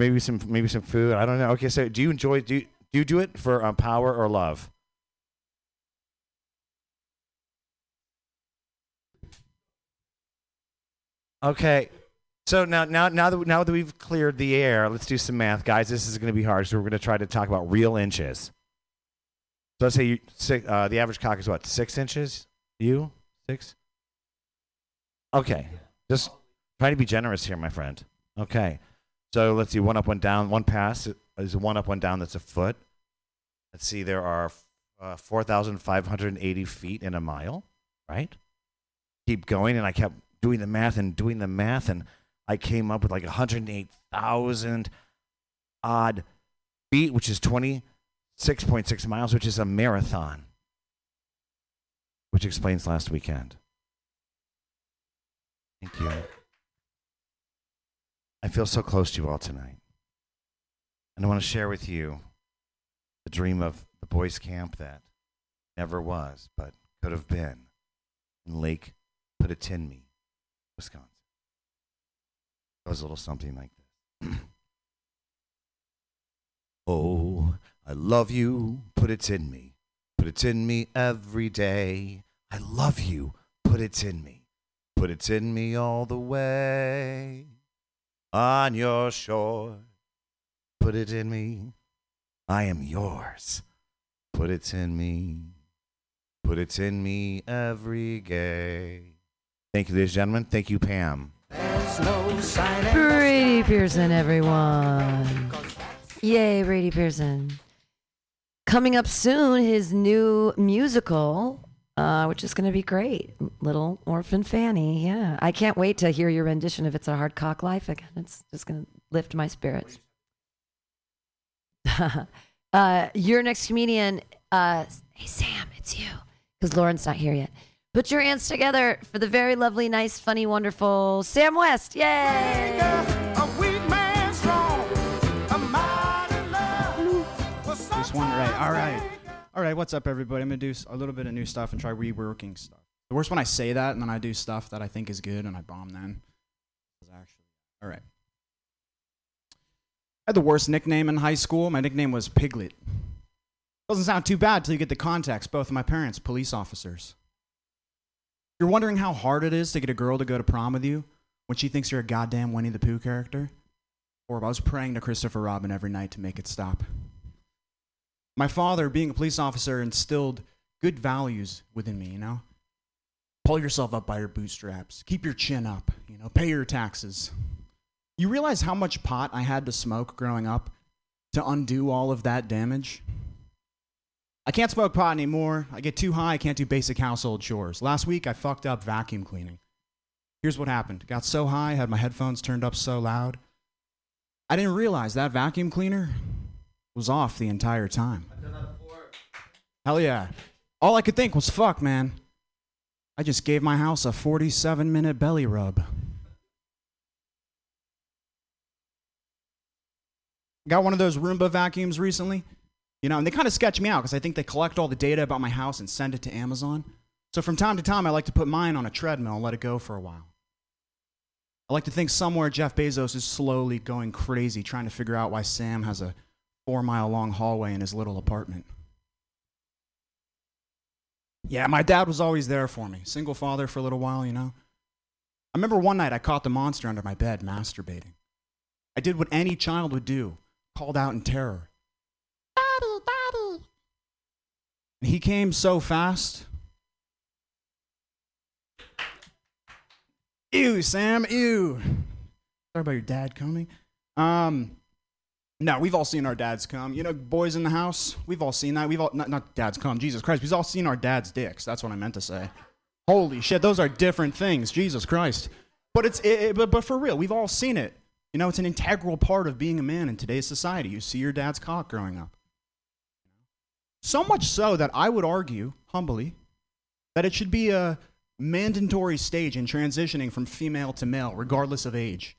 maybe some maybe some food. I don't know. Okay, so do you enjoy do you, do you do it for um, power or love? Okay. So now, now, now that now that we've cleared the air, let's do some math, guys. This is going to be hard, so we're going to try to talk about real inches. So let's say you, six, uh, the average cock is what six inches. You six. Okay, just try to be generous here, my friend. Okay, so let's see. One up, one down. One pass is one up, one down. That's a foot. Let's see. There are uh, four thousand five hundred eighty feet in a mile. Right. Keep going, and I kept doing the math and doing the math, and I came up with like 108,000 odd feet, which is 26.6 miles, which is a marathon, which explains last weekend. Thank you. I feel so close to you all tonight. And I want to share with you the dream of the boys' camp that never was, but could have been in Lake Putatinmi. Wisconsin. It goes a little something like this. oh, I love you, put it in me. Put it in me every day. I love you, put it in me. Put it in me all the way. On your shore, put it in me. I am yours. Put it in me. Put it in me every day. Thank you, ladies and gentlemen. Thank you, Pam. No Brady Pearson, everyone. Yay, Brady Pearson. Coming up soon, his new musical, uh, which is going to be great. Little Orphan Fanny. Yeah. I can't wait to hear your rendition of It's a Hard Cock Life again. It's just going to lift my spirits. uh, your next comedian, uh, hey, Sam, it's you. Because Lauren's not here yet. Put your hands together for the very lovely, nice, funny, wonderful Sam West. Yay! This one, right? All right, all right. What's up, everybody? I'm gonna do a little bit of new stuff and try reworking stuff. The worst when I say that and then I do stuff that I think is good and I bomb then. Actually, all right. I had the worst nickname in high school. My nickname was Piglet. Doesn't sound too bad till you get the context. Both of my parents, police officers. You're wondering how hard it is to get a girl to go to prom with you when she thinks you're a goddamn Winnie the Pooh character? Or I was praying to Christopher Robin every night to make it stop. My father, being a police officer, instilled good values within me, you know? Pull yourself up by your bootstraps. Keep your chin up, you know, pay your taxes. You realize how much pot I had to smoke growing up to undo all of that damage? I can't smoke pot anymore. I get too high, I can't do basic household chores. Last week, I fucked up vacuum cleaning. Here's what happened got so high, had my headphones turned up so loud. I didn't realize that vacuum cleaner was off the entire time. Hell yeah. All I could think was, fuck, man. I just gave my house a 47 minute belly rub. Got one of those Roomba vacuums recently. You know, and they kind of sketch me out because I think they collect all the data about my house and send it to Amazon. So from time to time, I like to put mine on a treadmill and let it go for a while. I like to think somewhere Jeff Bezos is slowly going crazy trying to figure out why Sam has a four mile long hallway in his little apartment. Yeah, my dad was always there for me. Single father for a little while, you know. I remember one night I caught the monster under my bed masturbating. I did what any child would do, called out in terror. Daddy, daddy. And he came so fast. Ew, Sam, ew. Sorry about your dad coming. Um, no, we've all seen our dads come. You know, boys in the house, we've all seen that. We've all, not, not dads come, Jesus Christ. We've all seen our dad's dicks. That's what I meant to say. Holy shit, those are different things. Jesus Christ. But it's, it, it- but, but for real, we've all seen it. You know, it's an integral part of being a man in today's society. You see your dad's cock growing up. So much so that I would argue, humbly, that it should be a mandatory stage in transitioning from female to male, regardless of age.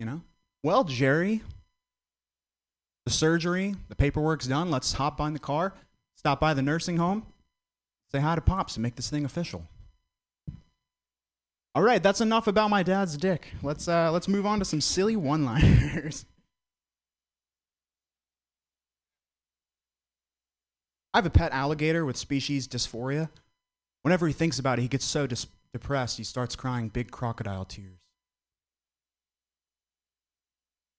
You know? Well, Jerry, the surgery, the paperwork's done. Let's hop on the car, stop by the nursing home, say hi to Pops, and make this thing official. All right, that's enough about my dad's dick. Let's uh, let's move on to some silly one-liners. I have a pet alligator with species dysphoria. Whenever he thinks about it, he gets so dis- depressed he starts crying big crocodile tears.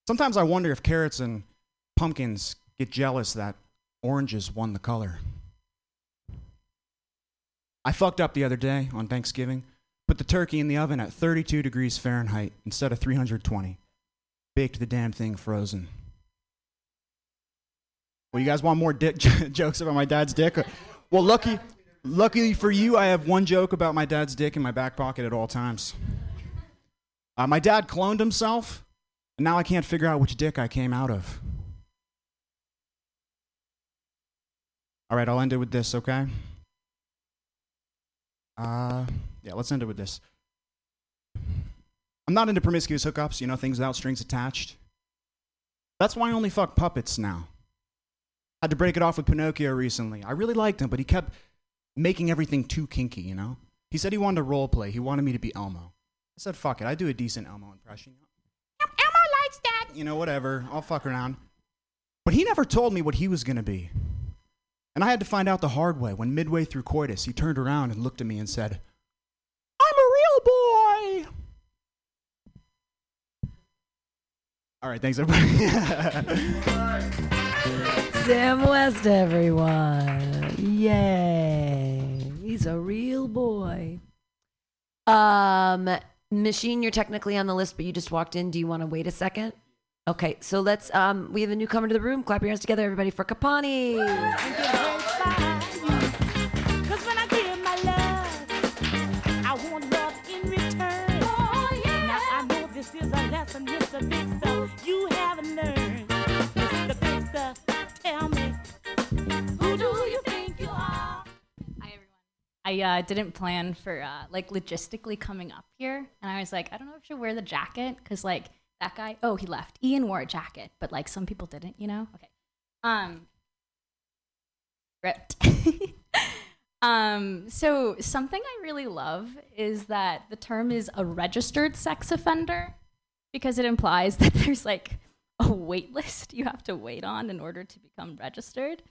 Sometimes I wonder if carrots and pumpkins get jealous that oranges won the color. I fucked up the other day on Thanksgiving. Put the turkey in the oven at 32 degrees Fahrenheit instead of 320. Baked the damn thing frozen. Well, you guys want more dick jokes about my dad's dick? Well, lucky, luckily for you, I have one joke about my dad's dick in my back pocket at all times. Uh, my dad cloned himself, and now I can't figure out which dick I came out of. All right, I'll end it with this, okay? Uh, yeah, let's end it with this. I'm not into promiscuous hookups, you know, things without strings attached. That's why I only fuck puppets now. Had to break it off with Pinocchio recently. I really liked him, but he kept making everything too kinky, you know? He said he wanted to role play. He wanted me to be Elmo. I said, fuck it. I do a decent Elmo impression. Elmo likes that. You know, whatever. I'll fuck around. But he never told me what he was going to be. And I had to find out the hard way when midway through coitus, he turned around and looked at me and said, I'm a real boy. All right, thanks, everybody. Sam West, everyone. Yay. He's a real boy. Um, Machine, you're technically on the list, but you just walked in. Do you want to wait a second? Okay, so let's um we have a newcomer to the room. Clap your hands together, everybody, for Kapani. I give my love, I want love in return. Now I know this is a lesson, Mr. Big Stuff. You haven't learned. Mr. Big Stuff, tell me, who do you think you are? Hi everyone. I uh, didn't plan for uh, like logistically coming up here, and I was like, I don't know if I should wear the jacket because like that guy. Oh, he left. Ian wore a jacket, but like some people didn't. You know? Okay. Um. Ripped. um. So something I really love is that the term is a registered sex offender because it implies that there's like a wait list you have to wait on in order to become registered.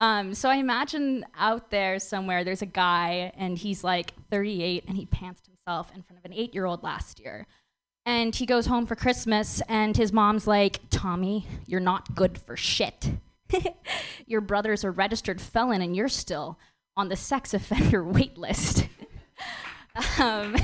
Um, so I imagine out there somewhere there's a guy and he's like 38 and he pantsed himself in front of an eight year old last year. And he goes home for Christmas and his mom's like, Tommy, you're not good for shit. Your brother's a registered felon and you're still on the sex offender wait list. um,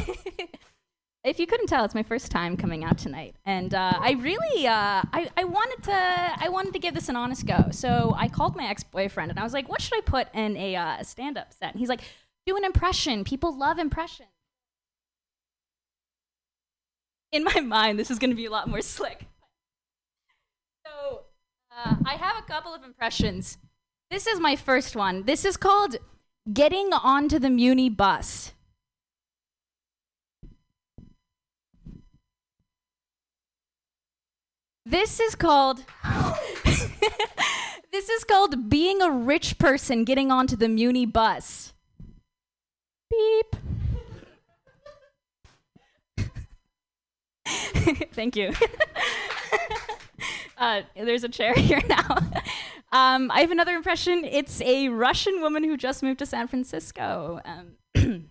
if you couldn't tell, it's my first time coming out tonight, and uh, I really, uh, I, I wanted to, I wanted to give this an honest go. So I called my ex-boyfriend, and I was like, "What should I put in a uh, stand-up set?" And he's like, "Do an impression. People love impressions." In my mind, this is going to be a lot more slick. So uh, I have a couple of impressions. This is my first one. This is called "Getting Onto the Muni Bus." This is called This is called being a rich person getting onto the Muni bus. Beep. Thank you. uh, there's a chair here now. Um, I have another impression. It's a Russian woman who just moved to San Francisco. Um,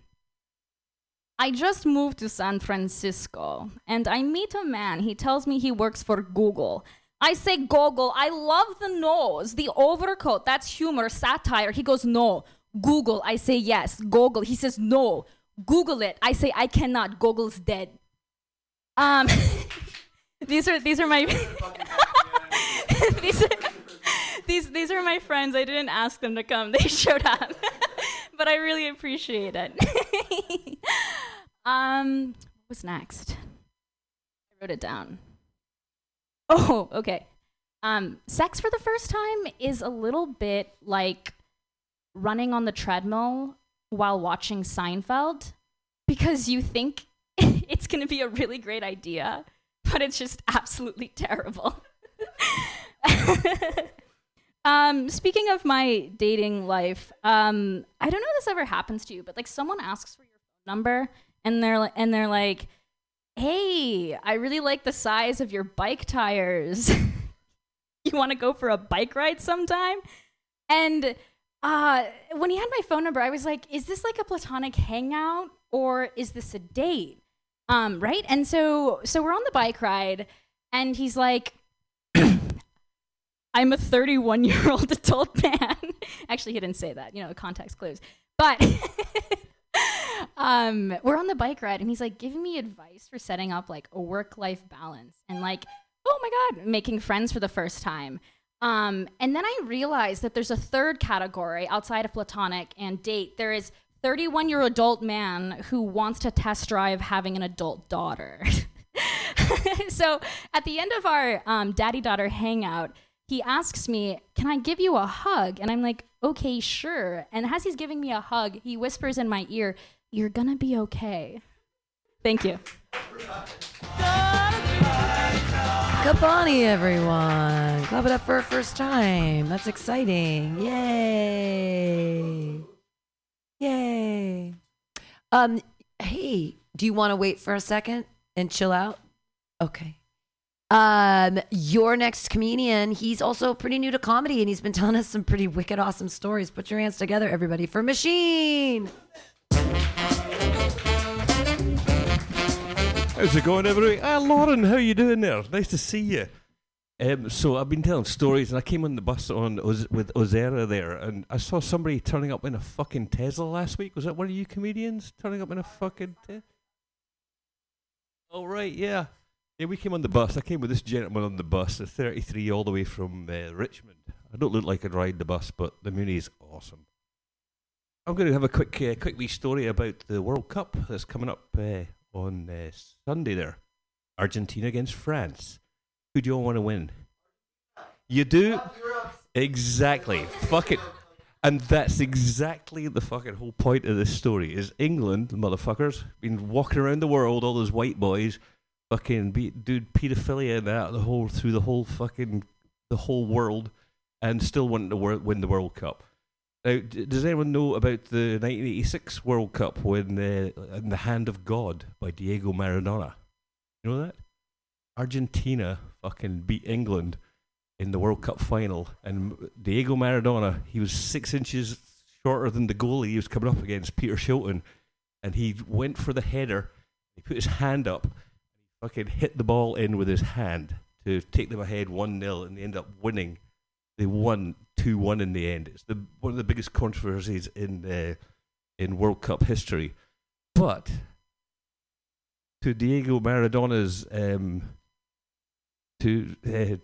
I just moved to San Francisco and I meet a man. He tells me he works for Google. I say, Google, I love the nose, the overcoat. That's humor, satire. He goes, No, Google. I say, Yes, Google. He says, No, Google it. I say, I cannot. Google's dead. Um, these are these are my these, are, these these are my friends. I didn't ask them to come. They showed up, but I really appreciate it. um, what was next? I wrote it down. Oh, okay. Um, sex for the first time is a little bit like running on the treadmill while watching Seinfeld because you think it's going to be a really great idea, but it's just absolutely terrible. um, speaking of my dating life, um, I don't know if this ever happens to you, but like someone asks for your phone number and they're li- and they're like, "Hey, I really like the size of your bike tires. you want to go for a bike ride sometime?" And uh, when he had my phone number, I was like, is this like a platonic hangout or is this a date? Um, right? And so so we're on the bike ride and he's like I'm a 31 year old adult man. Actually, he didn't say that, you know, context clues. But um, we're on the bike ride and he's like giving me advice for setting up like a work life balance and like, oh my God, making friends for the first time. Um, and then I realized that there's a third category outside of platonic and date. There is 31 year old adult man who wants to test drive having an adult daughter. so at the end of our um, daddy daughter hangout, he asks me, Can I give you a hug? And I'm like, Okay, sure. And as he's giving me a hug, he whispers in my ear, You're gonna be okay. Thank you. Kabani, everyone. Clap it up for her first time. That's exciting. Yay. Yay. Um, hey, do you want to wait for a second and chill out? Okay. Um, your next comedian, he's also pretty new to comedy and he's been telling us some pretty wicked awesome stories. Put your hands together, everybody, for Machine. How's it going, everybody? Ah, Lauren, how you doing there? Nice to see you. Um, so I've been telling stories, and I came on the bus on Oz- with Ozera there, and I saw somebody turning up in a fucking Tesla last week. Was that one of you comedians turning up in a fucking Tesla? Oh right, yeah, yeah. We came on the bus. I came with this gentleman on the bus, a 33, all the way from uh, Richmond. I don't look like I'd ride the bus, but the Muni is awesome. I'm going to have a quick, uh, quick wee story about the World Cup that's coming up uh, on uh, Sunday. There, Argentina against France. Who do you all want to win? You do exactly. Fuck it. And that's exactly the fucking whole point of this story. Is England, the motherfuckers, been walking around the world, all those white boys, fucking be, dude, pedophilia and that the whole through the whole fucking the whole world, and still wanting to wor- win the World Cup. Now, d- does anyone know about the 1986 World Cup when uh, in the Hand of God by Diego Maradona? You know that? Argentina fucking beat England in the World Cup final, and Diego Maradona, he was six inches shorter than the goalie he was coming up against, Peter Shilton, and he went for the header. He put his hand up, fucking hit the ball in with his hand to take them ahead one 0 and they end up winning. They won two one in the end. It's the one of the biggest controversies in uh, in World Cup history. But to Diego Maradona's um, to uh,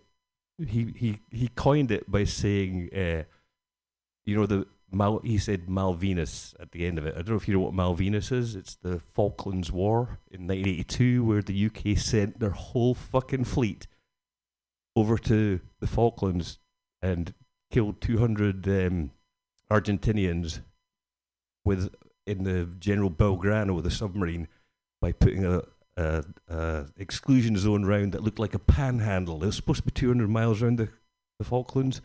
he he he coined it by saying uh, you know the Mal he said Malvinas at the end of it. I don't know if you know what Malvinas is. It's the Falklands War in 1982 where the UK sent their whole fucking fleet over to the Falklands and killed 200 um, Argentinians with in the General Belgrano a submarine by putting a, a exclusion zone round that looked like a panhandle. It was supposed to be 200 miles around the, the Falklands,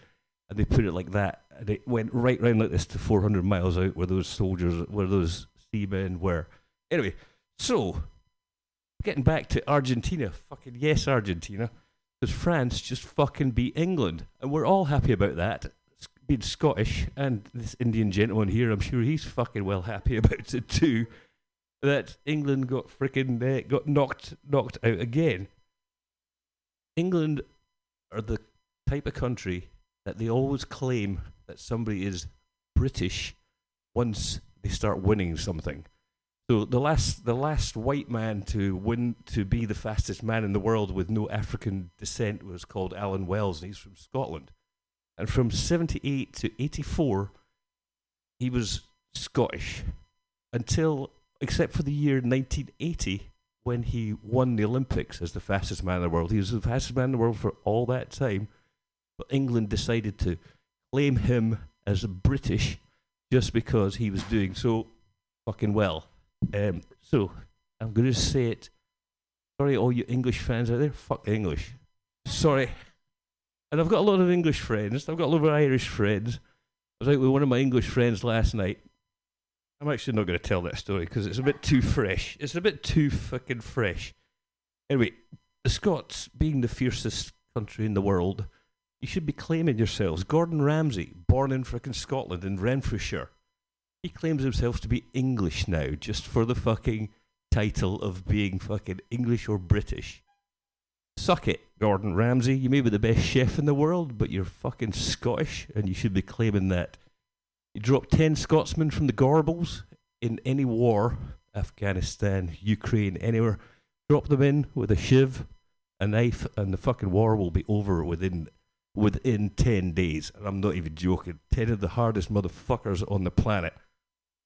and they put it like that, and it went right round like this to 400 miles out where those soldiers, where those seamen were. Anyway, so getting back to Argentina, fucking yes, Argentina, because France just fucking beat England, and we're all happy about that. Being Scottish, and this Indian gentleman here, I'm sure he's fucking well happy about it too. That England got freaking uh, got knocked knocked out again. England are the type of country that they always claim that somebody is British once they start winning something. So the last the last white man to win to be the fastest man in the world with no African descent was called Allan Wells, and he's from Scotland. And from seventy eight to eighty four, he was Scottish until except for the year nineteen eighty when he won the Olympics as the fastest man in the world. He was the fastest man in the world for all that time, but England decided to claim him as British just because he was doing so fucking well. Um, so I'm going to say it. Sorry, all you English fans out there. Fuck English. Sorry. And I've got a lot of English friends. I've got a lot of Irish friends. I was out with one of my English friends last night. I'm actually not going to tell that story because it's a bit too fresh. It's a bit too fucking fresh. Anyway, the Scots, being the fiercest country in the world, You should be claiming yourselves. Gordon Ramsay, born in frickin' Scotland in Renfrewshire, he claims himself to be English now, just for the fucking title of being fucking English or British. Suck it, Gordon Ramsay. You may be the best chef in the world, but you're fucking Scottish, and you should be claiming that. You drop 10 Scotsmen from the Gorbals in any war, Afghanistan, Ukraine, anywhere, drop them in with a shiv, a knife, and the fucking war will be over within within 10 days. And I'm not even joking. 10 of the hardest motherfuckers on the planet.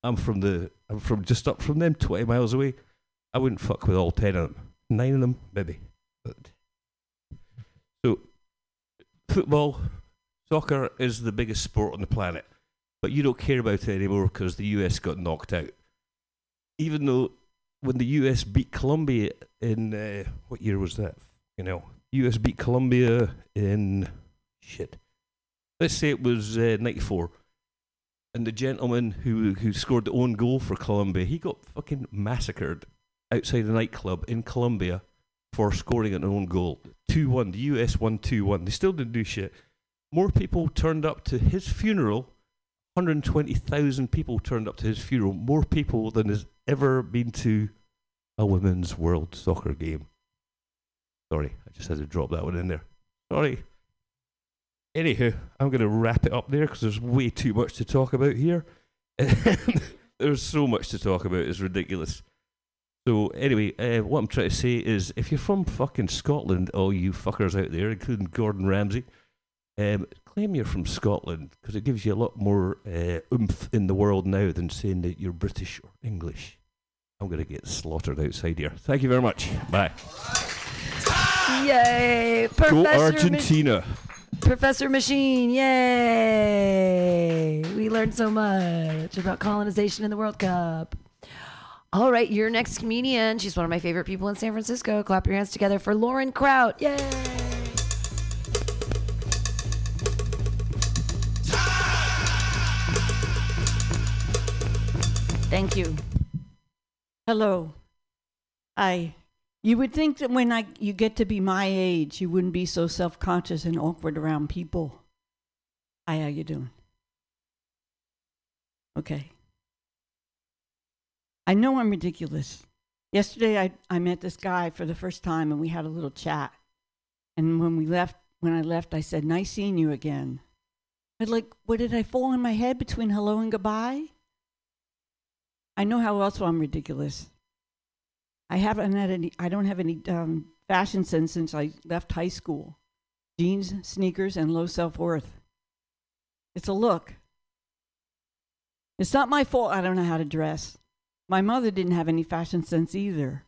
I'm from the I'm from just up from them, 20 miles away. I wouldn't fuck with all 10 of them. Nine of them, maybe. But so, football, soccer is the biggest sport on the planet, but you don't care about it anymore because the US got knocked out. Even though when the US beat Colombia in uh, what year was that? You know, US beat Colombia in shit. Let's say it was uh, '94, and the gentleman who who scored the own goal for Colombia, he got fucking massacred outside a nightclub in Colombia for scoring an own goal. 2 1. The US won 2 1. They still didn't do shit. More people turned up to his funeral. 120,000 people turned up to his funeral. More people than has ever been to a women's world soccer game. Sorry, I just had to drop that one in there. Sorry. Anywho, I'm going to wrap it up there because there's way too much to talk about here. there's so much to talk about, it's ridiculous. So anyway, uh, what I'm trying to say is, if you're from fucking Scotland, all you fuckers out there, including Gordon Ramsay, um, claim you're from Scotland because it gives you a lot more uh, oomph in the world now than saying that you're British or English. I'm going to get slaughtered outside here. Thank you very much. Bye. Yay! Go Professor, Ma- Argentina. Professor Machine, yay! We learned so much about colonization in the World Cup. All right, your next comedian. She's one of my favorite people in San Francisco. Clap your hands together for Lauren Kraut. Yay! Thank you. Hello. I you would think that when I you get to be my age, you wouldn't be so self-conscious and awkward around people. Hi, how you doing? Okay. I know I'm ridiculous. Yesterday I, I met this guy for the first time and we had a little chat. And when we left when I left I said, Nice seeing you again. I'd like, what did I fall on my head between hello and goodbye? I know how else I'm ridiculous. I haven't had any. I don't have any um, fashion sense since I left high school. Jeans, sneakers, and low self worth. It's a look. It's not my fault. I don't know how to dress. My mother didn't have any fashion sense either.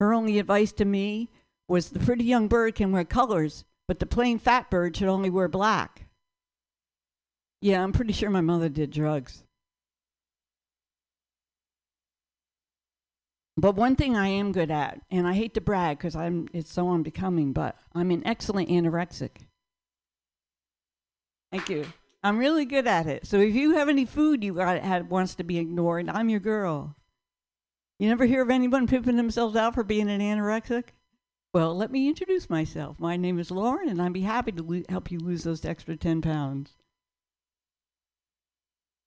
Her only advice to me was the pretty young bird can wear colors, but the plain fat bird should only wear black. Yeah, I'm pretty sure my mother did drugs. But one thing I am good at, and I hate to brag because I'm it's so unbecoming, but I'm an excellent anorexic. Thank you. I'm really good at it. So if you have any food you got had wants to be ignored, I'm your girl. You never hear of anyone pimping themselves out for being an anorexic? Well, let me introduce myself. My name is Lauren, and I'd be happy to lo- help you lose those extra 10 pounds.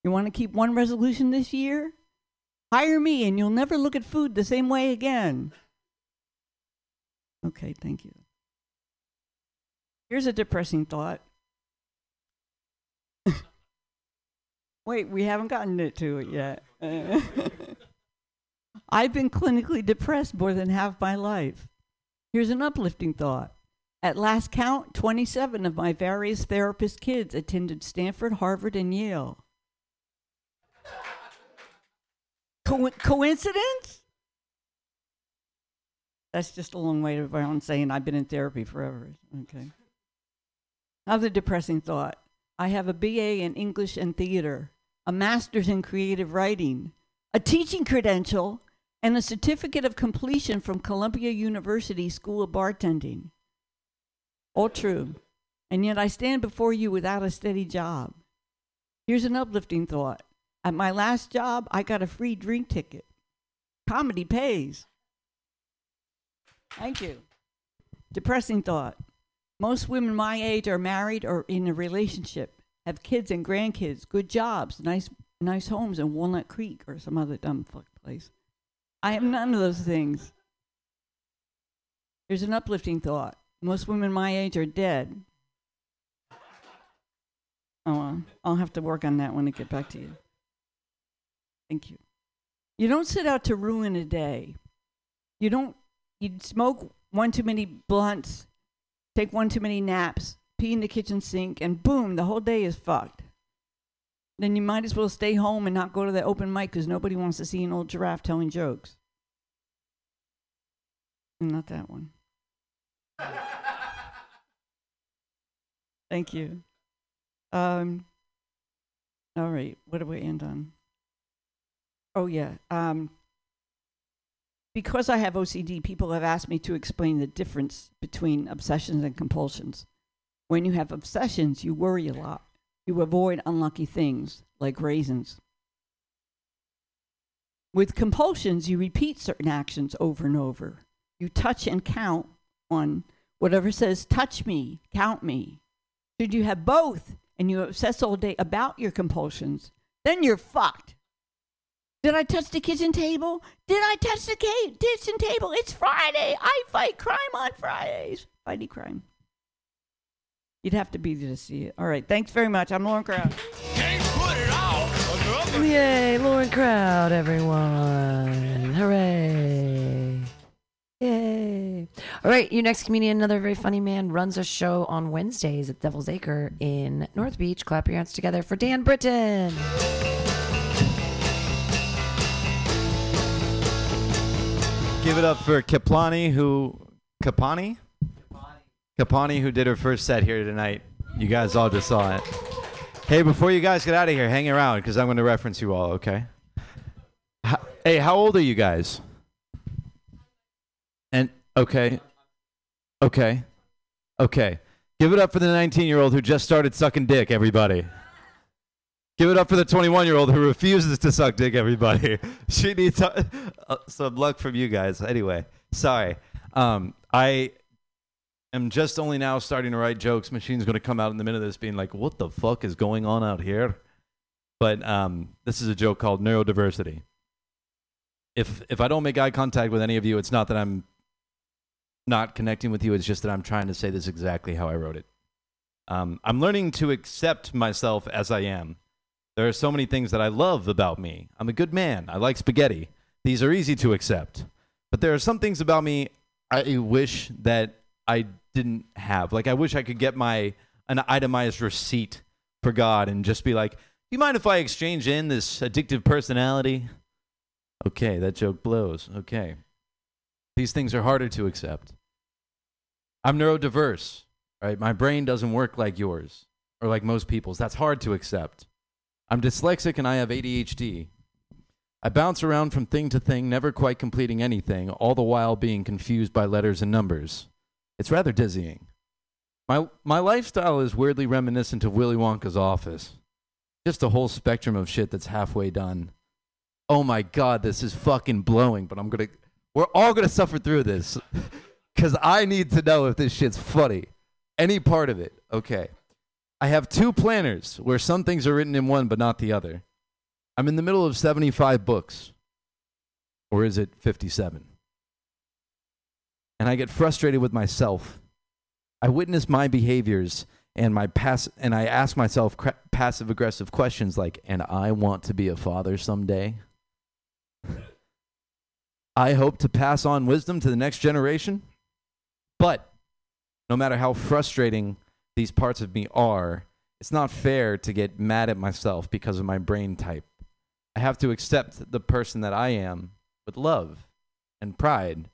You want to keep one resolution this year? Hire me and you'll never look at food the same way again. Okay, thank you. Here's a depressing thought. Wait, we haven't gotten it to it yet. I've been clinically depressed more than half my life. Here's an uplifting thought. At last count, 27 of my various therapist kids attended Stanford, Harvard, and Yale. Co- coincidence? That's just a long way around saying I've been in therapy forever. Okay. Another depressing thought. I have a BA in English and theater, a master's in creative writing, a teaching credential, and a certificate of completion from Columbia University School of Bartending. All true. And yet I stand before you without a steady job. Here's an uplifting thought. At my last job, I got a free drink ticket. Comedy pays. Thank you. Depressing thought. Most women my age are married or in a relationship, have kids and grandkids, good jobs, nice nice homes in Walnut Creek or some other dumb fuck place. I have none of those things. Here's an uplifting thought. Most women my age are dead. Oh, I'll have to work on that when I get back to you. Thank you. You don't set out to ruin a day. You don't. You smoke one too many blunts, take one too many naps, pee in the kitchen sink, and boom, the whole day is fucked. Then you might as well stay home and not go to the open mic because nobody wants to see an old giraffe telling jokes. Not that one. Thank you. Um, all right, what do we end on? Oh yeah. Um, because I have OCD, people have asked me to explain the difference between obsessions and compulsions. When you have obsessions, you worry a lot. You avoid unlucky things like raisins. With compulsions, you repeat certain actions over and over. You touch and count on whatever says, touch me, count me. Should you have both and you obsess all day about your compulsions, then you're fucked. Did I touch the kitchen table? Did I touch the kitchen table? It's Friday. I fight crime on Fridays. Fighty crime. You'd have to be there to see it. All right. Thanks very much. I'm Lauren Crown. Yay, Lauren Crowd, everyone. Hooray. Yay. All right, your next comedian, another very funny man, runs a show on Wednesdays at Devil's Acre in North Beach. Clap your hands together for Dan Britton. Give it up for Kaplani, who Kapani, Kapani, who did her first set here tonight. You guys all just saw it. Hey, before you guys get out of here, hang around because I'm going to reference you all. Okay. Hey, how old are you guys? And okay, okay, okay. Give it up for the 19-year-old who just started sucking dick. Everybody. Give it up for the 21 year old who refuses to suck dick, everybody. she needs uh, some luck from you guys. Anyway, sorry. Um, I am just only now starting to write jokes. Machine's going to come out in the minute of this being like, what the fuck is going on out here? But um, this is a joke called neurodiversity. If, if I don't make eye contact with any of you, it's not that I'm not connecting with you, it's just that I'm trying to say this exactly how I wrote it. Um, I'm learning to accept myself as I am. There are so many things that I love about me. I'm a good man. I like spaghetti. These are easy to accept. But there are some things about me I wish that I didn't have. Like I wish I could get my an itemized receipt for God and just be like, "Do you mind if I exchange in this addictive personality?" Okay, that joke blows. Okay. These things are harder to accept. I'm neurodiverse, right? My brain doesn't work like yours or like most people's. That's hard to accept. I'm dyslexic and I have ADHD. I bounce around from thing to thing, never quite completing anything, all the while being confused by letters and numbers. It's rather dizzying. My, my lifestyle is weirdly reminiscent of Willy Wonka's office. Just a whole spectrum of shit that's halfway done. Oh my god, this is fucking blowing, but I'm gonna. We're all gonna suffer through this. Because I need to know if this shit's funny. Any part of it. Okay. I have two planners where some things are written in one but not the other. I'm in the middle of 75 books. Or is it 57? And I get frustrated with myself. I witness my behaviors and my pass and I ask myself cra- passive aggressive questions like and I want to be a father someday. I hope to pass on wisdom to the next generation. But no matter how frustrating these parts of me are, it's not fair to get mad at myself because of my brain type. I have to accept the person that I am with love and pride.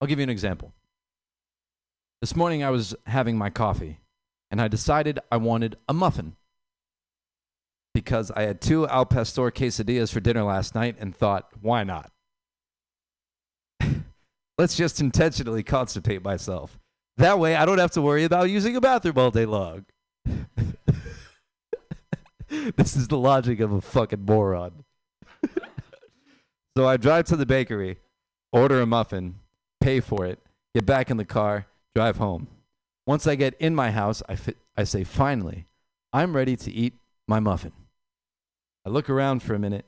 I'll give you an example. This morning I was having my coffee and I decided I wanted a muffin because I had two al pastor quesadillas for dinner last night and thought, why not? Let's just intentionally constipate myself. That way, I don't have to worry about using a bathroom all day long. this is the logic of a fucking moron. so I drive to the bakery, order a muffin, pay for it, get back in the car, drive home. Once I get in my house, I, fi- I say, finally, I'm ready to eat my muffin. I look around for a minute,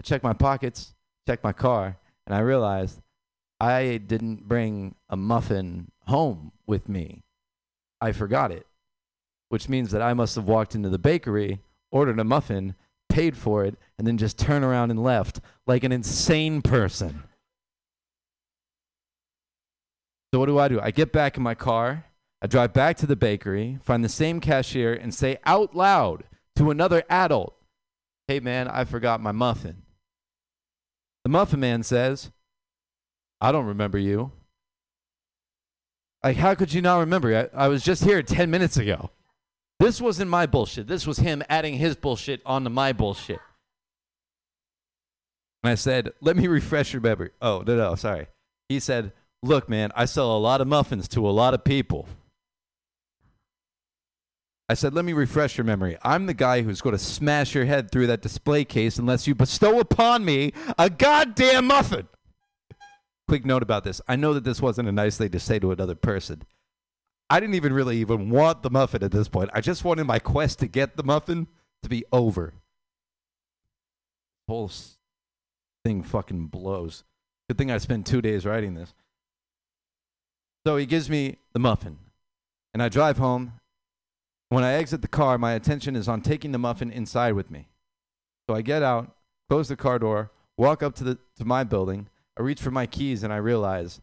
I check my pockets, check my car, and I realize I didn't bring a muffin home with me. I forgot it, which means that I must have walked into the bakery, ordered a muffin, paid for it, and then just turned around and left like an insane person. So what do I do? I get back in my car, I drive back to the bakery, find the same cashier, and say out loud to another adult, Hey man, I forgot my muffin. The muffin man says, I don't remember you. Like, how could you not remember? I, I was just here 10 minutes ago. This wasn't my bullshit. This was him adding his bullshit onto my bullshit. And I said, let me refresh your memory. Oh, no, no, sorry. He said, look, man, I sell a lot of muffins to a lot of people. I said, let me refresh your memory. I'm the guy who's going to smash your head through that display case unless you bestow upon me a goddamn muffin. Quick note about this. I know that this wasn't a nice thing to say to another person. I didn't even really even want the muffin at this point. I just wanted my quest to get the muffin to be over. Whole thing fucking blows. Good thing I spent two days writing this. So he gives me the muffin, and I drive home. When I exit the car, my attention is on taking the muffin inside with me. So I get out, close the car door, walk up to the to my building. I reach for my keys, and I realize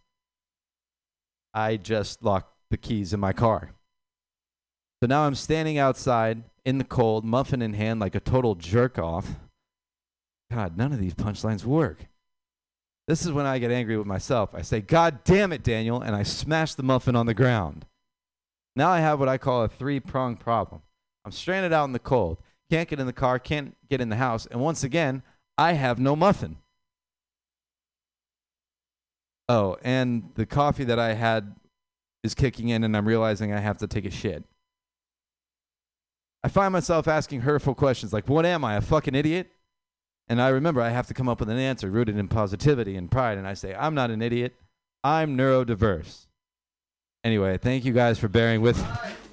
I just locked the keys in my car. So now I'm standing outside in the cold, muffin in hand, like a total jerk off. God, none of these punchlines work. This is when I get angry with myself. I say, God damn it, Daniel, and I smash the muffin on the ground. Now I have what I call a three pronged problem. I'm stranded out in the cold, can't get in the car, can't get in the house, and once again, I have no muffin. Oh, and the coffee that I had is kicking in, and I'm realizing I have to take a shit. I find myself asking hurtful questions like, What am I, a fucking idiot? And I remember I have to come up with an answer rooted in positivity and pride. And I say, I'm not an idiot. I'm neurodiverse. Anyway, thank you guys for bearing with.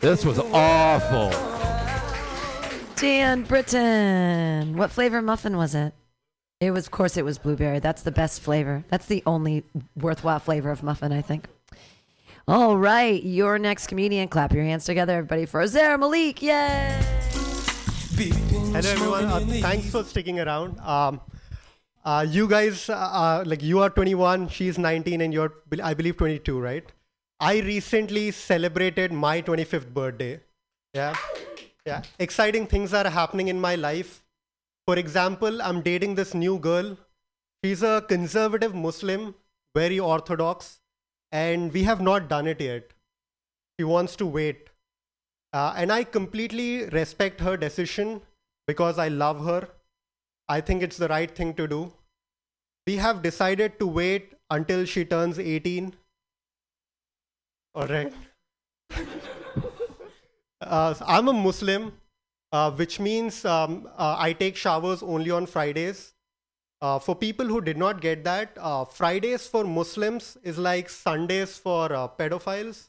This was awful. Dan Britton. What flavor muffin was it? It was, of course, it was blueberry. That's the best flavor. That's the only worthwhile flavor of muffin, I think. All right, your next comedian. Clap your hands together, everybody, for Azair Malik. Yay! Hello everyone. Uh, thanks for sticking around. Um, uh, you guys, uh, uh, like you are 21, she's 19, and you're, I believe, 22, right? I recently celebrated my 25th birthday. Yeah, yeah. Exciting things are happening in my life. For example, I'm dating this new girl. She's a conservative Muslim, very orthodox, and we have not done it yet. She wants to wait. Uh, and I completely respect her decision because I love her. I think it's the right thing to do. We have decided to wait until she turns 18. All right. uh, so I'm a Muslim, which means um, uh, I take showers only on Fridays. Uh, for people who did not get that, uh, Fridays for Muslims is like Sundays for uh, pedophiles.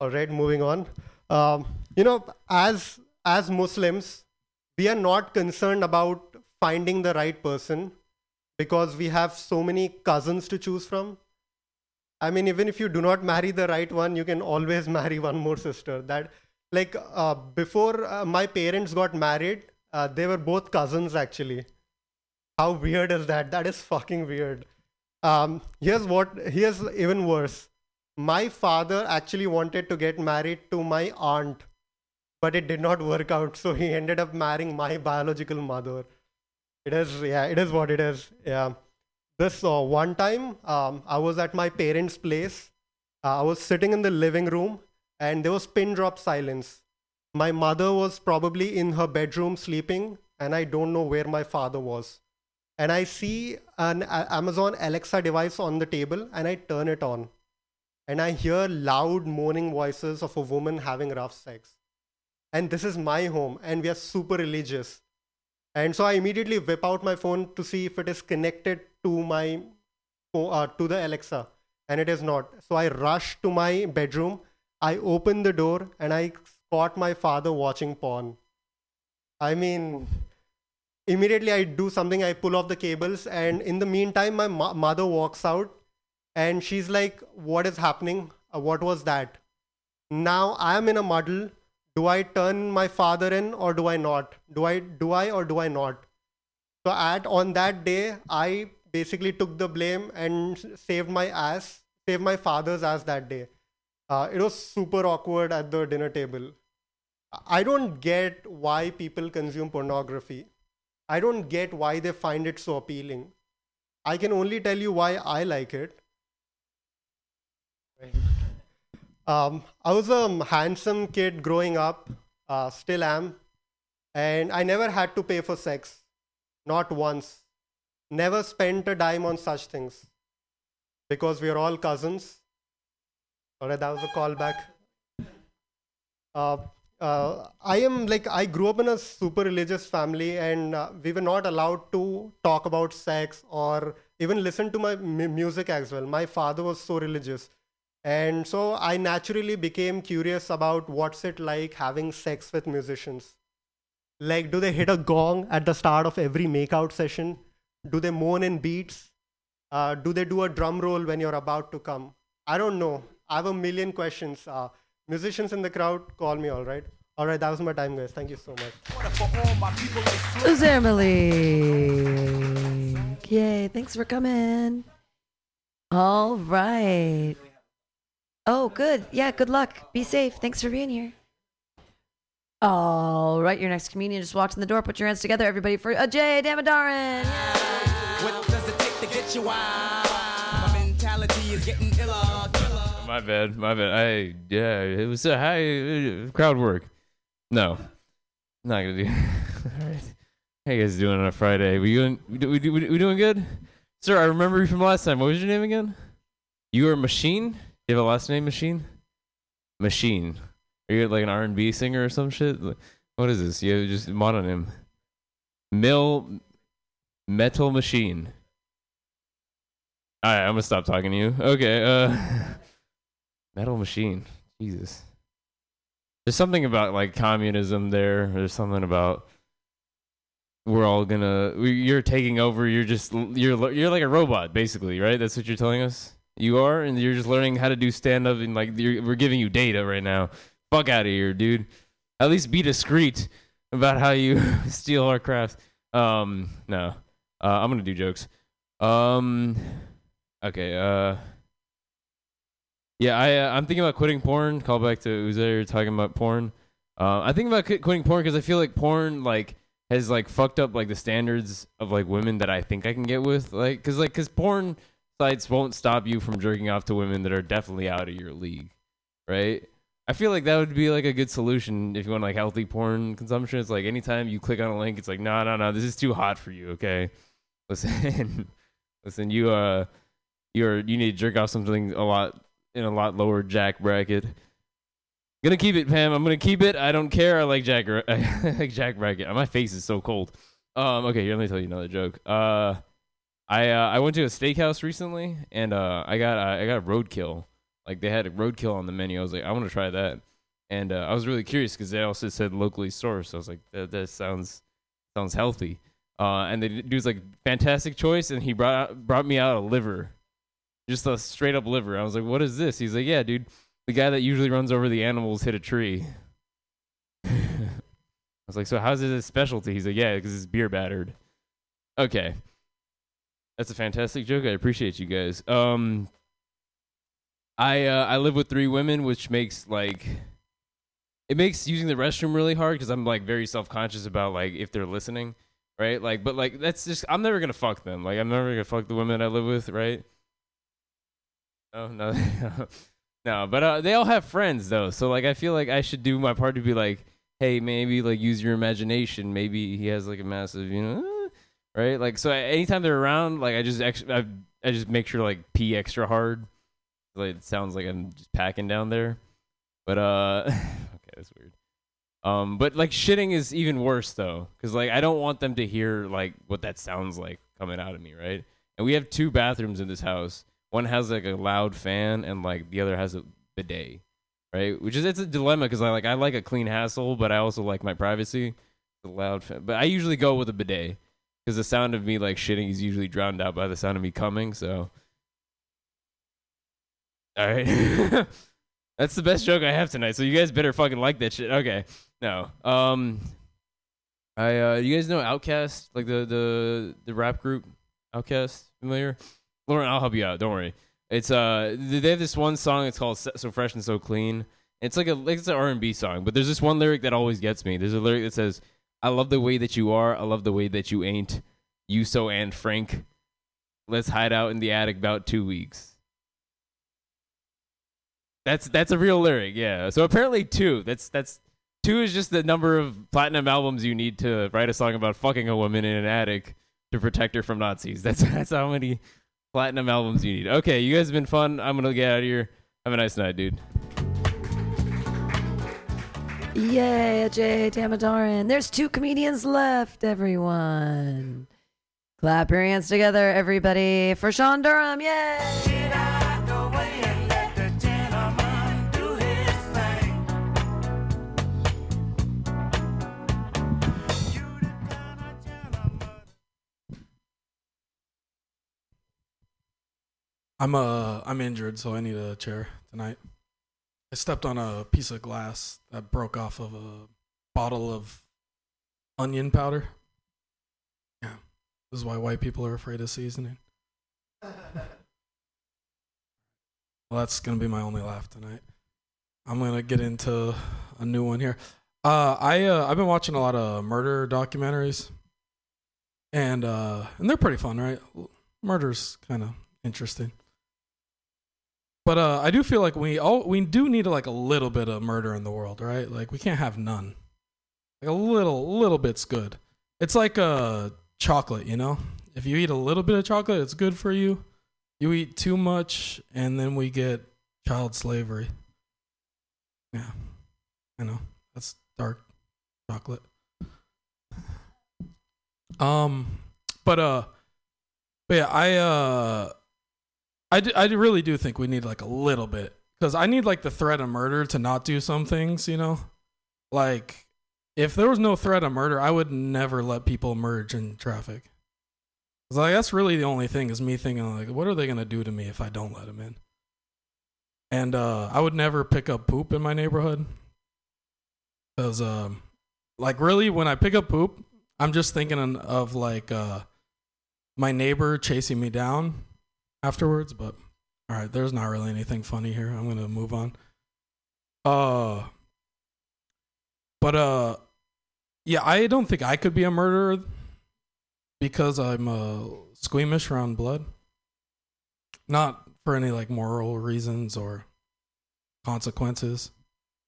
All right, moving on. Um, you know, as as Muslims, we are not concerned about finding the right person because we have so many cousins to choose from. I mean, even if you do not marry the right one, you can always marry one more sister. That, like, uh, before uh, my parents got married, uh, they were both cousins actually. How weird is that? That is fucking weird. Um, here's what. Here's even worse. My father actually wanted to get married to my aunt, but it did not work out. So he ended up marrying my biological mother. It is, yeah, it is what it is. Yeah. This uh, one time, um, I was at my parents' place. Uh, I was sitting in the living room, and there was pin drop silence. My mother was probably in her bedroom sleeping, and I don't know where my father was. And I see an Amazon Alexa device on the table, and I turn it on. And I hear loud moaning voices of a woman having rough sex. And this is my home, and we are super religious. And so I immediately whip out my phone to see if it is connected to my uh, to the Alexa, and it is not. So I rush to my bedroom. I open the door and I spot my father watching porn. I mean, immediately I do something, I pull off the cables, and in the meantime, my mo- mother walks out and she's like, What is happening? Uh, what was that? Now I am in a muddle. Do I turn my father in or do I not? Do I do I or do I not? So at on that day, I basically took the blame and saved my ass, saved my father's ass that day. Uh, it was super awkward at the dinner table. I don't get why people consume pornography. I don't get why they find it so appealing. I can only tell you why I like it. Um, I was a handsome kid growing up, uh, still am, and I never had to pay for sex. Not once. Never spent a dime on such things. Because we are all cousins. Alright, that was a callback. Uh, uh, I am like, I grew up in a super religious family, and uh, we were not allowed to talk about sex or even listen to my mu- music as well. My father was so religious. And so I naturally became curious about what's it like having sex with musicians. Like, do they hit a gong at the start of every makeout session? Do they moan in beats? Uh, do they do a drum roll when you're about to come? I don't know. I have a million questions. Uh, musicians in the crowd, call me, all right? All right, that was my time, guys. Thank you so much. Uzair Malik. Yay, thanks for coming. All right. Oh, good. Yeah, good luck. Be safe. Thanks for being here. All right, your next comedian just walked in the door. Put your hands together, everybody, for Ajay Damodaran. What does it take to get you wild? My mentality is getting iller, killer. My bad, my bad. I yeah, it was a high uh, crowd work. No, not gonna do. All right, how you guys doing on a Friday? We doing we, we, we doing good, sir? I remember you from last time. What was your name again? You are Machine. You have a last name, Machine. Machine. Are you like an R and B singer or some shit? What is this? You just mononym. Mill Metal Machine. All right, I'm gonna stop talking to you. Okay. Uh. Metal Machine. Jesus. There's something about like communism there. There's something about we're all gonna you're taking over. You're just you're you're like a robot basically, right? That's what you're telling us. You are, and you're just learning how to do stand up, and like we're giving you data right now. Fuck out of here, dude. At least be discreet about how you steal our craft. Um, no, uh, I'm gonna do jokes. Um, okay. Uh. Yeah, I uh, I'm thinking about quitting porn. Call back to Uzair talking about porn. Uh, I think about quit- quitting porn because I feel like porn like has like fucked up like the standards of like women that I think I can get with. Like, cause like cause porn sites won't stop you from jerking off to women that are definitely out of your league, right? I feel like that would be like a good solution if you want like healthy porn consumption. It's like anytime you click on a link, it's like no no no, this is too hot for you. Okay, listen, listen, you uh, you're you need to jerk off something a lot in a lot lower jack bracket. Gonna keep it, Pam. I'm gonna keep it. I don't care. I like Jack. I like Jack bracket. My face is so cold. Um. Okay. Here, let me tell you another joke. Uh, I uh, I went to a steakhouse recently, and uh, I got uh, I got roadkill. Like they had a roadkill on the menu. I was like, I want to try that, and uh, I was really curious because they also said locally sourced. I was like, that, that sounds sounds healthy. Uh, and the dude's like, fantastic choice, and he brought brought me out a liver just a straight up liver. I was like, "What is this?" He's like, "Yeah, dude, the guy that usually runs over the animals hit a tree." I was like, "So how's it a specialty?" He's like, "Yeah, because it's beer battered." Okay, that's a fantastic joke. I appreciate you guys. Um, I uh, I live with three women, which makes like it makes using the restroom really hard because I'm like very self conscious about like if they're listening, right? Like, but like that's just I'm never gonna fuck them. Like I'm never gonna fuck the women I live with, right? Oh no, no. But uh, they all have friends though, so like I feel like I should do my part to be like, hey, maybe like use your imagination. Maybe he has like a massive, you know, right? Like so, anytime they're around, like I just ex- I, I just make sure to, like pee extra hard. Like it sounds like I'm just packing down there, but uh, okay, that's weird. Um, but like shitting is even worse though, because like I don't want them to hear like what that sounds like coming out of me, right? And we have two bathrooms in this house. One has like a loud fan, and like the other has a bidet. right? Which is it's a dilemma because I like I like a clean hassle, but I also like my privacy. The loud, fan, but I usually go with a bidet because the sound of me like shitting is usually drowned out by the sound of me coming. So, all right, that's the best joke I have tonight. So you guys better fucking like that shit. Okay, no, um, I uh, you guys know OutKast, like the the the rap group OutKast, familiar? Lauren, I'll help you out. Don't worry. It's uh, they have this one song. It's called "So Fresh and So Clean." It's like a like it's an R and B song, but there's this one lyric that always gets me. There's a lyric that says, "I love the way that you are. I love the way that you ain't. You so and Frank. Let's hide out in the attic about two weeks." That's that's a real lyric, yeah. So apparently two. That's that's two is just the number of platinum albums you need to write a song about fucking a woman in an attic to protect her from Nazis. That's that's how many platinum albums you need. Okay, you guys have been fun. I'm gonna get out of here. Have a nice night, dude. Yay, Jay Damodaran. There's two comedians left, everyone. Clap your hands together, everybody, for Sean Durham. Yay! I'm uh I'm injured, so I need a chair tonight. I stepped on a piece of glass that broke off of a bottle of onion powder. Yeah, this is why white people are afraid of seasoning. well, that's gonna be my only laugh tonight. I'm gonna get into a new one here. Uh, I uh, I've been watching a lot of murder documentaries, and uh, and they're pretty fun, right? Murder's kind of interesting. But uh, I do feel like we all we do need like a little bit of murder in the world, right? Like we can't have none. Like a little, little bit's good. It's like uh, chocolate, you know. If you eat a little bit of chocolate, it's good for you. You eat too much, and then we get child slavery. Yeah, I know that's dark chocolate. Um, but uh, but yeah, I uh. I, d- I really do think we need like a little bit because I need like the threat of murder to not do some things, you know? Like, if there was no threat of murder, I would never let people merge in traffic. Cause like that's really the only thing is me thinking like, what are they gonna do to me if I don't let them in? And uh, I would never pick up poop in my neighborhood. Cause um, like really, when I pick up poop, I'm just thinking of like uh, my neighbor chasing me down afterwards, but all right, there's not really anything funny here. I'm gonna move on. Uh, but uh, yeah, I don't think I could be a murderer because I'm uh squeamish around blood. Not for any like moral reasons or consequences,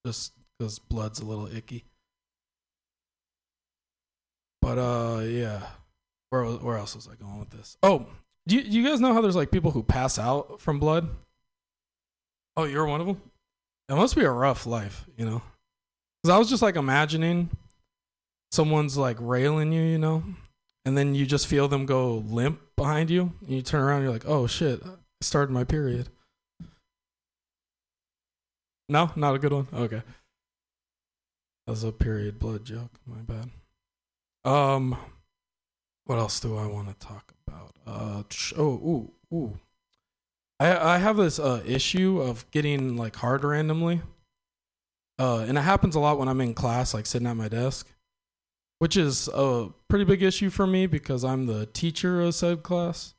just because blood's a little icky. But uh, yeah, where where else was I going with this? Oh, do you, you guys know how there's like people who pass out from blood? Oh, you're one of them? It must be a rough life, you know? Because I was just like imagining someone's like railing you, you know? And then you just feel them go limp behind you. And you turn around and you're like, oh shit, I started my period. No, not a good one? Okay. That was a period blood joke. My bad. Um, what else do I want to talk about? Uh, oh, ooh, ooh. I I have this uh issue of getting like hard randomly. Uh, and it happens a lot when I'm in class, like sitting at my desk, which is a pretty big issue for me because I'm the teacher of said class.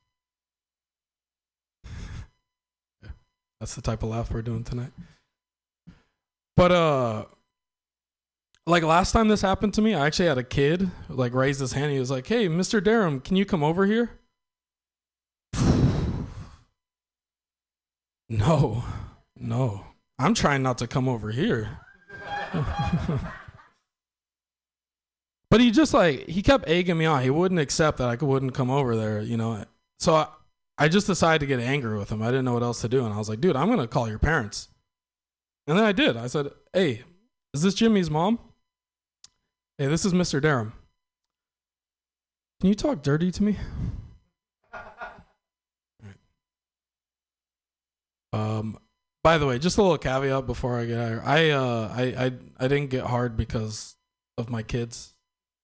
That's the type of laugh we're doing tonight. But uh like last time this happened to me, I actually had a kid like raise his hand. He was like, "Hey, Mr. Durham, can you come over here?" No, no, I'm trying not to come over here. but he just like he kept egging me on. He wouldn't accept that I wouldn't come over there, you know. So I, I just decided to get angry with him. I didn't know what else to do, and I was like, "Dude, I'm gonna call your parents." And then I did. I said, "Hey, is this Jimmy's mom?" Hey, this is Mr. Durham. Can you talk dirty to me? Um, By the way, just a little caveat before I get out here. I uh I I I didn't get hard because of my kids.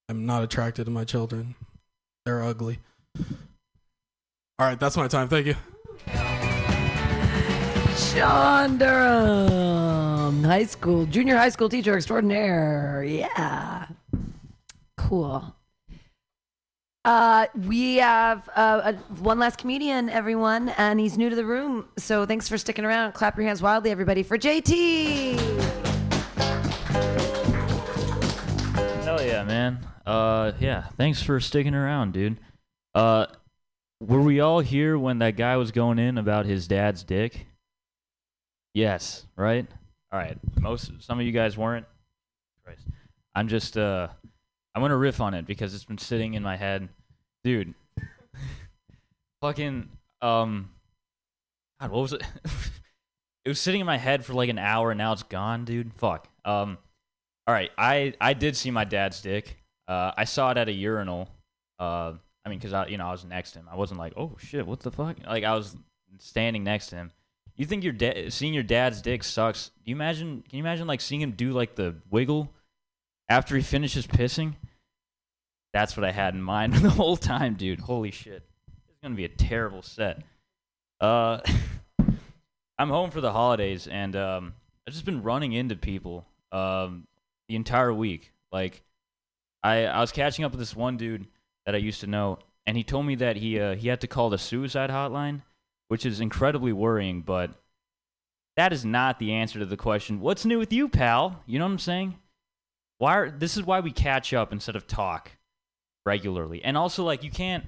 I'm not attracted to my children. They're ugly. All right, that's my time. Thank you. Sean Durham, high school, junior high school teacher extraordinaire. Yeah. Cool. Uh, we have uh, a, one last comedian, everyone, and he's new to the room. So thanks for sticking around. Clap your hands wildly, everybody, for JT. Hell yeah, man. Uh, yeah. Thanks for sticking around, dude. Uh, were we all here when that guy was going in about his dad's dick? Yes, right. All right. Most some of you guys weren't. Christ. I'm just uh, I'm gonna riff on it because it's been sitting in my head, dude. fucking um, God, what was it? it was sitting in my head for like an hour, and now it's gone, dude. Fuck. Um, all right. I I did see my dad's dick. Uh, I saw it at a urinal. Uh, I mean, cause I you know I was next to him. I wasn't like, oh shit, what the fuck? Like I was standing next to him. You think your dad seeing your dad's dick sucks? Do you imagine? Can you imagine like seeing him do like the wiggle after he finishes pissing? That's what I had in mind the whole time, dude. Holy shit, it's gonna be a terrible set. Uh, I'm home for the holidays, and um, I've just been running into people um the entire week. Like, I I was catching up with this one dude that I used to know, and he told me that he uh, he had to call the suicide hotline which is incredibly worrying, but that is not the answer to the question, what's new with you, pal? You know what I'm saying? Why are, this is why we catch up instead of talk regularly. And also like you can't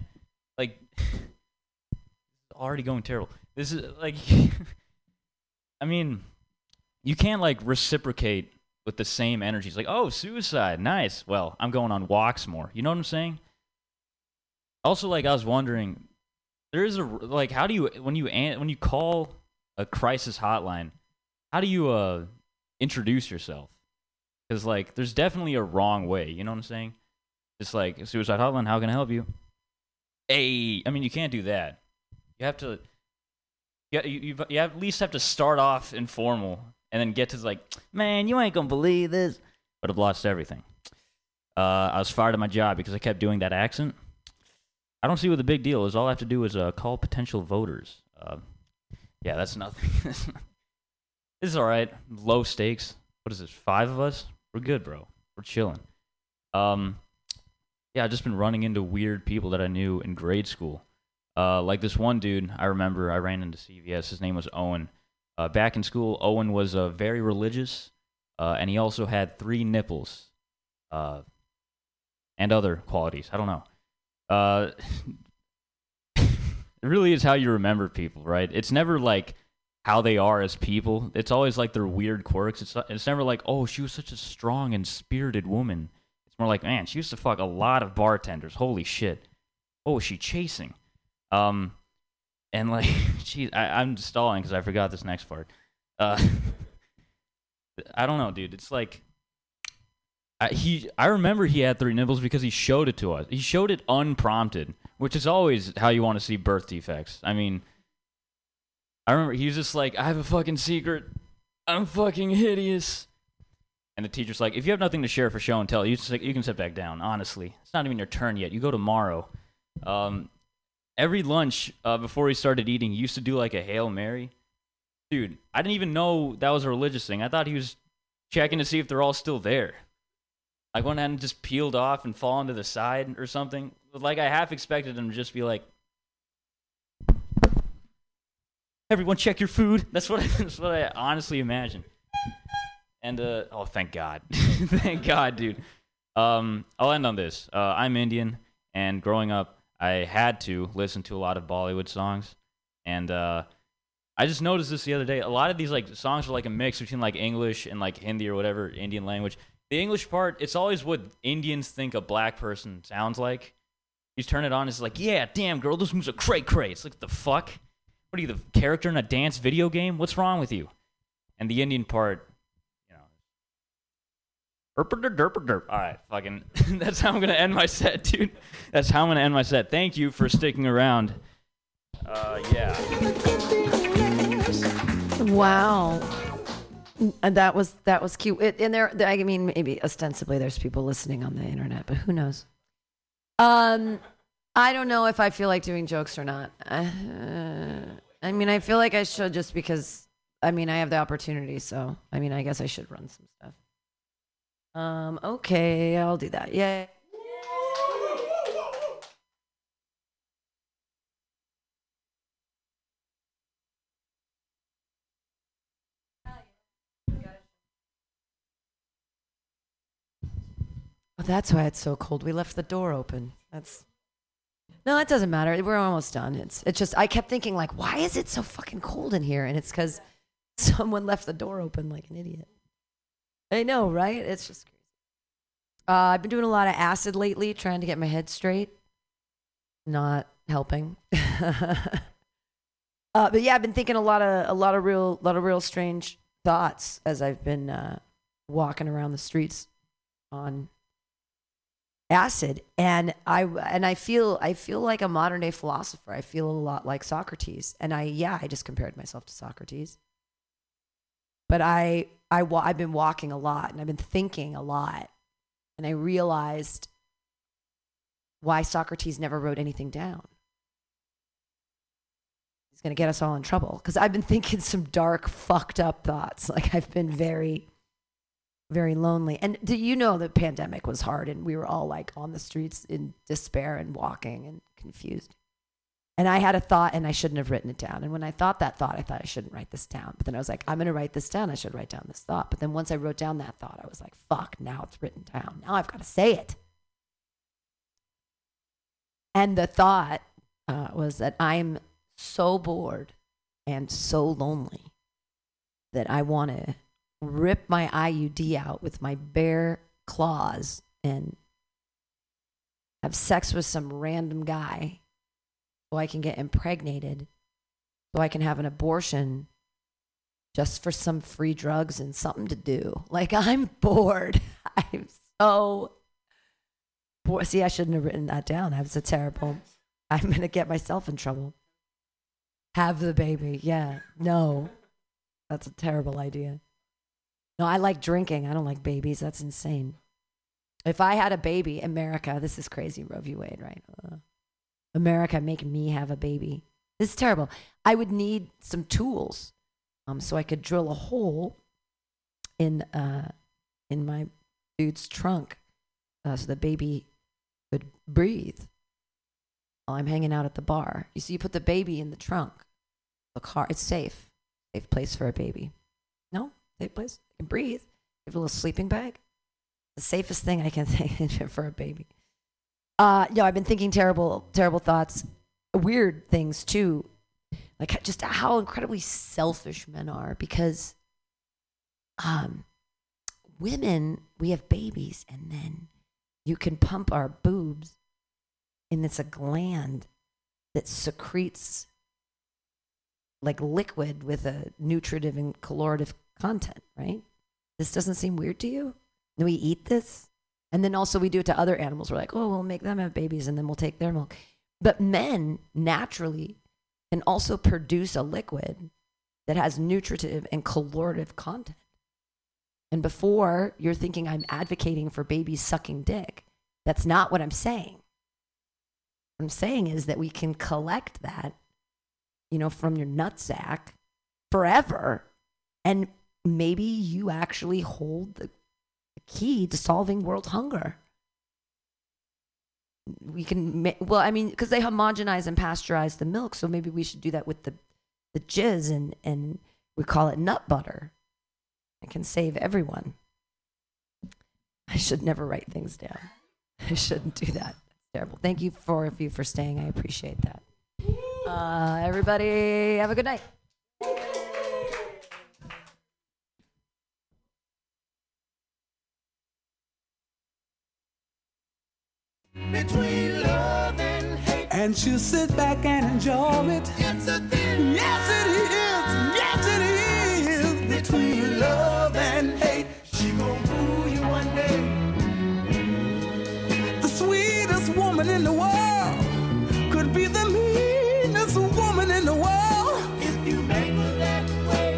like already going terrible. This is like I mean, you can't like reciprocate with the same energies. Like, "Oh, suicide. Nice. Well, I'm going on walks more." You know what I'm saying? Also like I was wondering there is a like how do you when you when you call a crisis hotline how do you uh introduce yourself because like there's definitely a wrong way you know what i'm saying it's like suicide hotline how can i help you hey i mean you can't do that you have to you, you, you at least have to start off informal and then get to like man you ain't gonna believe this but i've lost everything uh, i was fired at my job because i kept doing that accent I don't see what the big deal is. All I have to do is uh, call potential voters. Uh, yeah, that's nothing. this is all right. Low stakes. What is this? Five of us? We're good, bro. We're chilling. Um, yeah, I've just been running into weird people that I knew in grade school. Uh, like this one dude I remember I ran into CVS. His name was Owen. Uh, back in school, Owen was uh, very religious, uh, and he also had three nipples, uh, and other qualities. I don't know. Uh, it really is how you remember people, right? It's never like how they are as people. It's always like their weird quirks. It's it's never like, oh, she was such a strong and spirited woman. More like, man, she used to fuck a lot of bartenders. Holy shit. Oh, is she chasing? Um, and like, geez, I, I'm stalling because I forgot this next part. Uh, I don't know, dude. It's like I, he I remember he had three nipples because he showed it to us. He showed it unprompted, which is always how you want to see birth defects. I mean, I remember he was just like, "I have a fucking secret. I'm fucking hideous." And the teacher's like, "If you have nothing to share for show and tell, you just, you can sit back down. Honestly, it's not even your turn yet. You go tomorrow." Um, every lunch uh, before he started eating, he used to do like a hail mary. Dude, I didn't even know that was a religious thing. I thought he was checking to see if they're all still there. Like one end just peeled off and fallen to the side or something. Like I half expected him to just be like, "Everyone, check your food." That's what I, that's what I honestly imagined. And uh, oh, thank God, thank God, dude. Um, I'll end on this. Uh, I'm Indian, and growing up, I had to listen to a lot of Bollywood songs, and uh, I just noticed this the other day. A lot of these like songs are like a mix between like English and like Hindi or whatever Indian language. The English part, it's always what Indians think a black person sounds like. You turn it on, it's like, yeah, damn girl, those moves are cray cray. It's like the fuck. What are you, the character in a dance video game? What's wrong with you? And the Indian part, you know. derp derp derp. All right, fucking. That's how I'm gonna end my set, dude. That's how I'm gonna end my set. Thank you for sticking around. Uh, yeah. Wow. And that was that was cute. It, and there, I mean, maybe ostensibly there's people listening on the internet, but who knows? Um, I don't know if I feel like doing jokes or not. Uh, I mean, I feel like I should just because I mean I have the opportunity. So I mean, I guess I should run some stuff. Um, okay, I'll do that. Yay. Oh, that's why it's so cold. We left the door open. That's no, it doesn't matter. We're almost done. It's it's just I kept thinking like, why is it so fucking cold in here? And it's because someone left the door open like an idiot. I know, right? It's just crazy. Uh, I've been doing a lot of acid lately, trying to get my head straight. Not helping. uh, but yeah, I've been thinking a lot of a lot of real, lot of real strange thoughts as I've been uh, walking around the streets on acid and i and i feel i feel like a modern day philosopher i feel a lot like socrates and i yeah i just compared myself to socrates but i i wa- i've been walking a lot and i've been thinking a lot and i realized why socrates never wrote anything down he's going to get us all in trouble because i've been thinking some dark fucked up thoughts like i've been very very lonely. And do you know the pandemic was hard and we were all like on the streets in despair and walking and confused. And I had a thought and I shouldn't have written it down. And when I thought that thought, I thought I shouldn't write this down. But then I was like, I'm going to write this down. I should write down this thought. But then once I wrote down that thought, I was like, fuck, now it's written down. Now I've got to say it. And the thought uh, was that I'm so bored and so lonely that I want to rip my IUD out with my bare claws and have sex with some random guy so I can get impregnated, so I can have an abortion just for some free drugs and something to do. Like, I'm bored. I'm so bored. See, I shouldn't have written that down. That was a terrible. I'm going to get myself in trouble. Have the baby. Yeah. No. That's a terrible idea. No, I like drinking. I don't like babies. That's insane. If I had a baby, America, this is crazy, Roe v. Wade, right? Uh, America, make me have a baby. This is terrible. I would need some tools, um, so I could drill a hole in uh, in my dude's trunk, uh, so the baby could breathe while I'm hanging out at the bar. You see, you put the baby in the trunk, the car. It's safe, safe place for a baby. No, safe place. You can breathe. You have a little sleeping bag. The safest thing I can think for a baby. Uh, no, I've been thinking terrible, terrible thoughts, weird things too, like just how incredibly selfish men are. Because, um, women, we have babies, and then you can pump our boobs, and it's a gland that secretes like liquid with a nutritive and calorative content, right? This doesn't seem weird to you? Do we eat this? And then also we do it to other animals. We're like, oh, we'll make them have babies and then we'll take their milk. But men naturally can also produce a liquid that has nutritive and calorative content. And before you're thinking I'm advocating for babies sucking dick, that's not what I'm saying. What I'm saying is that we can collect that, you know, from your nutsack forever. And maybe you actually hold the key to solving world hunger. We can, ma- well, I mean, because they homogenize and pasteurize the milk, so maybe we should do that with the, the jizz and, and we call it nut butter. It can save everyone. I should never write things down. I shouldn't do that. Terrible. Thank you for of you for staying. I appreciate that. Uh, everybody, have a good night. between love and hate. And she'll sit back and enjoy it. It's a thing. Yes, it is. Yes, it is. Between love and hate, she gon' fool you one day. The sweetest woman in the world could be the meanest woman in the world. If you make her that way,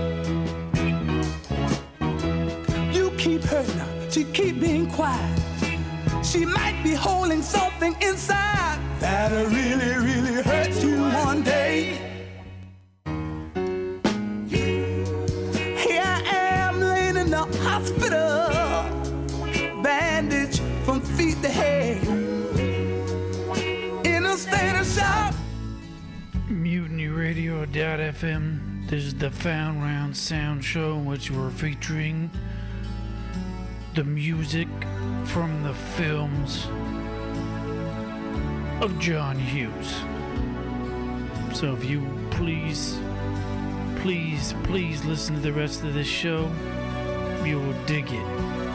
you keep hurting her. She keep being quiet. She might be holding something inside that'll really, really hurt you one day. Here I am laying in the hospital, from feet to head, in a state of shock. MutinyRadio.fm. This is the Found Round Sound Show, in which we're featuring the music from the films of John Hughes. So if you please, please, please listen to the rest of this show, you will dig it.